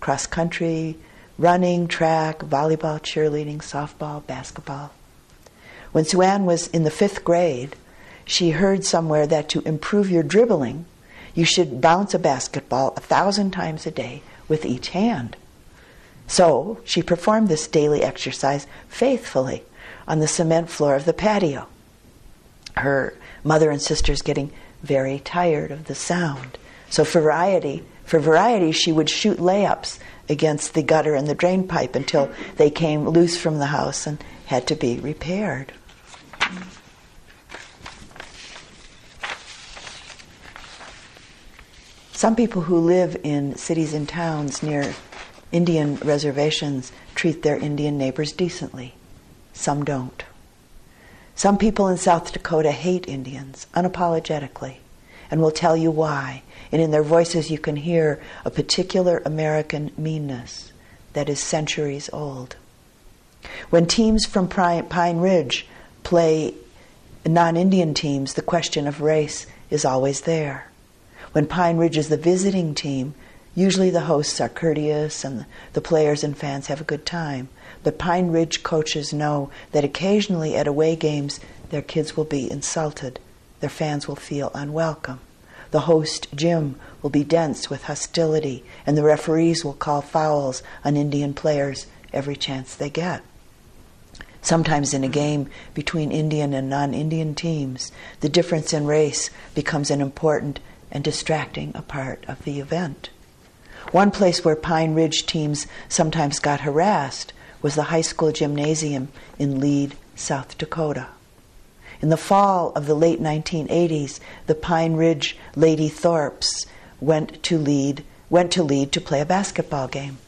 cross country, running, track, volleyball, cheerleading, softball, basketball. When SuAnne was in the fifth grade, she heard somewhere that to improve your dribbling, you should bounce a basketball a thousand times a day with each hand. So she performed this daily exercise faithfully on the cement floor of the patio. Her mother and sisters getting very tired of the sound. So variety, for variety, she would shoot layups against the gutter and the drain pipe until they came loose from the house and had to be repaired. Some people who live in cities and towns near Indian reservations treat their Indian neighbors decently. Some don't. Some people in South Dakota hate Indians unapologetically and will tell you why. And in their voices, you can hear a particular American meanness that is centuries old. When teams from Pine Ridge play non Indian teams, the question of race is always there. When Pine Ridge is the visiting team, usually the hosts are courteous and the players and fans have a good time. But Pine Ridge coaches know that occasionally at away games, their kids will be insulted, their fans will feel unwelcome. The host, gym, will be dense with hostility, and the referees will call fouls on Indian players every chance they get. Sometimes in a game between Indian and non Indian teams, the difference in race becomes an important and distracting a part of the event. One place where Pine Ridge teams sometimes got harassed was the high school gymnasium in Lead, South Dakota. In the fall of the late 1980s, the Pine Ridge Lady Thorpes went to Lead went to Lead to play a basketball game.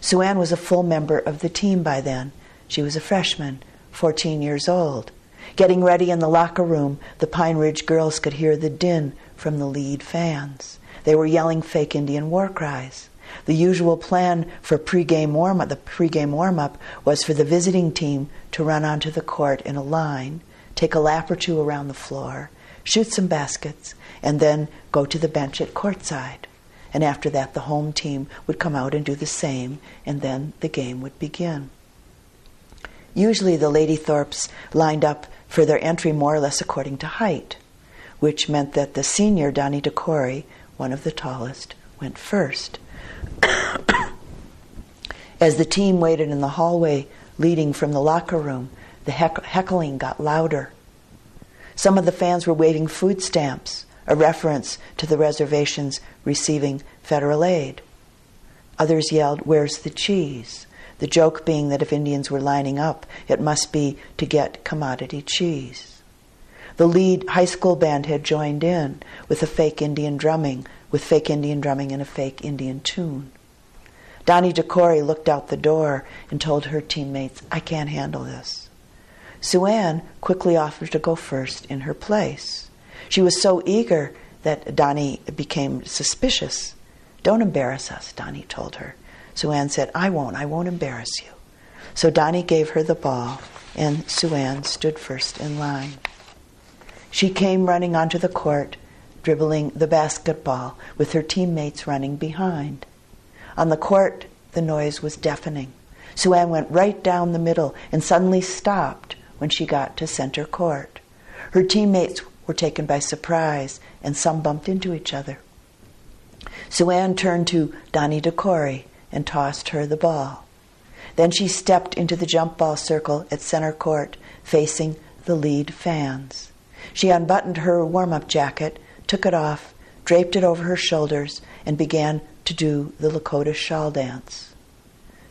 SuAnne was a full member of the team by then. She was a freshman, 14 years old. Getting ready in the locker room, the Pine Ridge girls could hear the din from the Lead fans. They were yelling fake Indian war cries. The usual plan for pregame warm up, the pregame warm up was for the visiting team to run onto the court in a line, take a lap or two around the floor, shoot some baskets, and then go to the bench at courtside. And after that, the home team would come out and do the same, and then the game would begin. Usually, the Lady Thorpes lined up for their entry more or less according to height which meant that the senior, Donnie DeCory, one of the tallest, went first. As the team waited in the hallway leading from the locker room, the heck- heckling got louder. Some of the fans were waving food stamps, a reference to the reservations receiving federal aid. Others yelled, Where's the cheese? The joke being that if Indians were lining up, it must be to get commodity cheese. The Lead high school band had joined in with a fake Indian drumming, with fake Indian drumming and a fake Indian tune. Donnie DeCory looked out the door and told her teammates, I can't handle this. SuAnne quickly offered to go first in her place. She was so eager that Donnie became suspicious. Don't embarrass us, Donnie told her. SuAnne said, I won't, I won't embarrass you. So Donnie gave her the ball, and SuAnne stood first in line. She came running onto the court, dribbling the basketball, with her teammates running behind. On the court, the noise was deafening. SuAnne went right down the middle and suddenly stopped when she got to center court. Her teammates were taken by surprise, and some bumped into each other. SuAnne turned to Donnie DeCory and tossed her the ball. Then she stepped into the jump ball circle at center court, facing the Lead fans. She unbuttoned her warm up jacket, took it off, draped it over her shoulders, and began to do the Lakota shawl dance.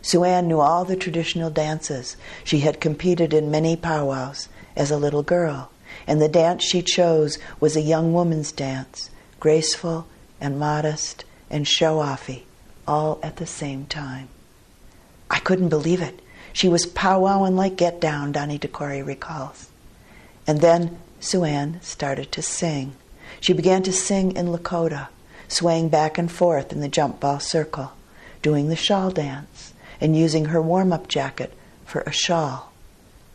SuAnne knew all the traditional dances. She had competed in many powwows as a little girl, and the dance she chose was a young woman's dance, graceful and modest and show-offy, all at the same time. I couldn't believe it. She was powwowing like Get Down, Donnie DeCory recalls. And then SuAnne started to sing. She began to sing in Lakota, swaying back and forth in the jump ball circle, doing the shawl dance, and using her warm up jacket for a shawl.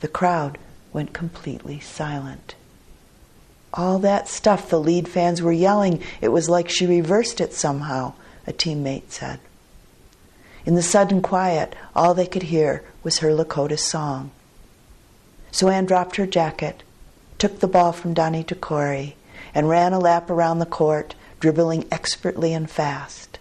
The crowd went completely silent. All that stuff the Lead fans were yelling, it was like she reversed it somehow, a teammate said. In the sudden quiet, all they could hear was her Lakota song. SuAnne dropped her jacket, took the ball from Donnie DeCory, and ran a lap around the court, dribbling expertly and fast.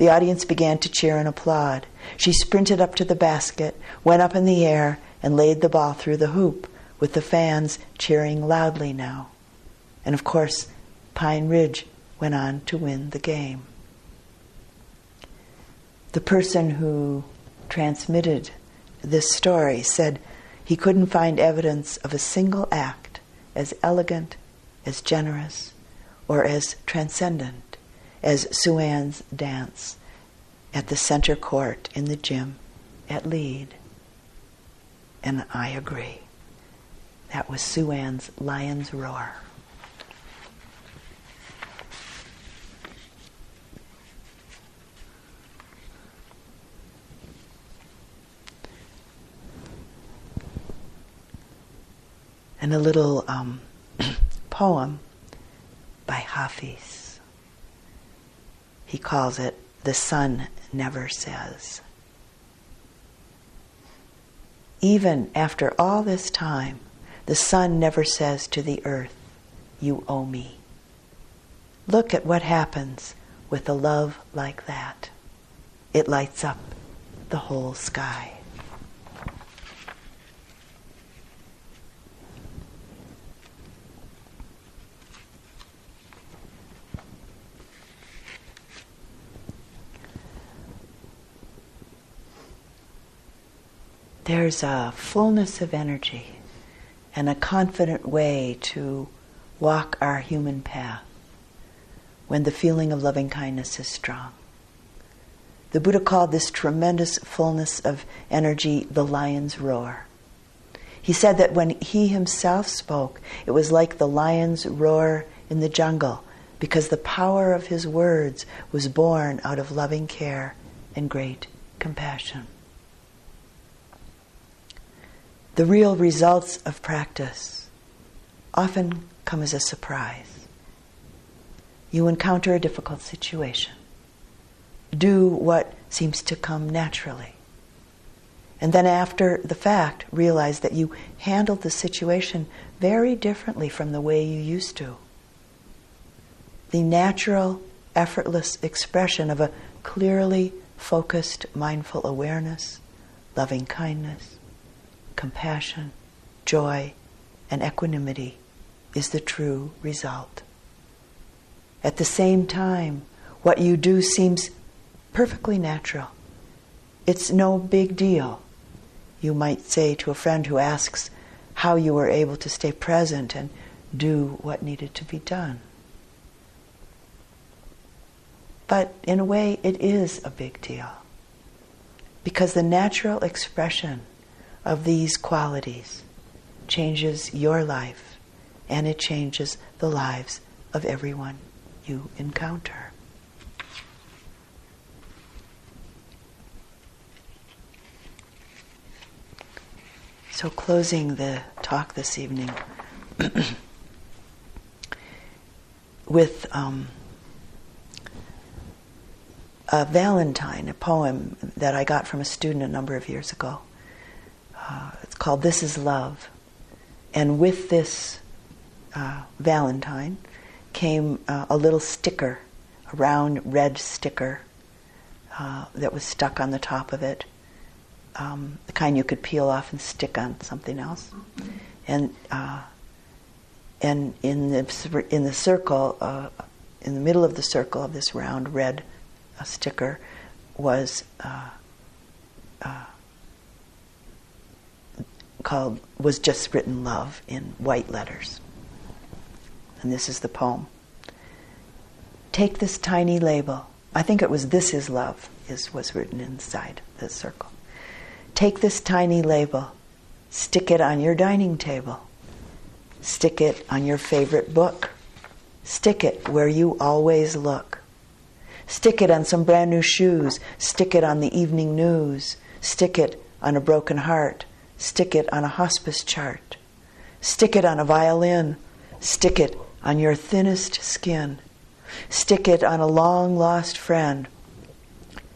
The audience began to cheer and applaud. She sprinted up to the basket, went up in the air, and laid the ball through the hoop, with the fans cheering loudly now. And of course, Pine Ridge went on to win the game. The person who transmitted this story said he couldn't find evidence of a single act as elegant, as generous, or as transcendent as SuAnne's dance at the center court in the gym at Lead. And I agree. That was SuAnne's Lion's Roar. and a little um, poem by Hafiz. He calls it The Sun Never Says. Even after all this time, the sun never says to the earth, You owe me. Look at what happens with a love like that. It lights up the whole sky. There's a fullness of energy and a confident way to walk our human path when the feeling of loving kindness is strong. The Buddha called this tremendous fullness of energy the lion's roar. He said that when he himself spoke, it was like the lion's roar in the jungle because the power of his words was born out of loving care and great compassion the real results of practice often come as a surprise. You encounter a difficult situation. Do what seems to come naturally. And then, after the fact, realize that you handled the situation very differently from the way you used to. The natural, effortless expression of a clearly focused, mindful awareness, loving kindness, compassion, joy, and equanimity is the true result. At the same time, what you do seems perfectly natural. It's no big deal, you might say to a friend who asks how you were able to stay present and do what needed to be done. But in a way, it is a big deal. Because the natural expression of these qualities changes your life and it changes the lives of everyone you encounter. So, closing the talk this evening with um, a Valentine, a poem that I got from a student a number of years ago. Uh, it's called This is Love. And with this uh, Valentine came uh, a little sticker, a round red sticker uh, that was stuck on the top of it, um, the kind you could peel off and stick on something else. And uh, and in the in the circle, uh, in the middle of the circle of this round red sticker, was uh, uh, called was just written love in white letters, and this is the poem. Take this tiny label. I think it was "This is love" is was written inside the circle. Take this tiny label, stick it on your dining table Stick it on your favorite book. Stick it where you always look. Stick it on some brand new shoes. Stick it on the evening news. Stick it on a broken heart. Stick it on a hospice chart. Stick it on a violin. Stick it on your thinnest skin. Stick it on a long lost friend.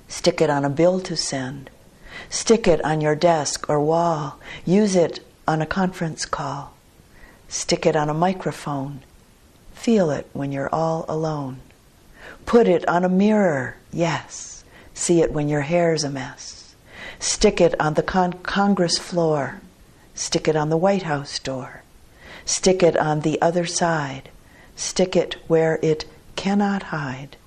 Stick it on a bill to send. Stick it on your desk or wall. Use it on a conference call. Stick it on a microphone. Feel it when you're all alone. Put it on a mirror, yes. See it when your hair's a mess. Stick it on the con- Congress floor. Stick it on the White House door. Stick it on the other side. Stick it where it cannot hide.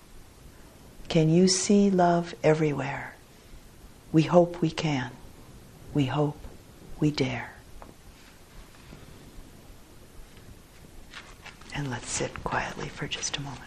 Can you see love everywhere? We hope we can. We hope we dare. And let's sit quietly for just a moment.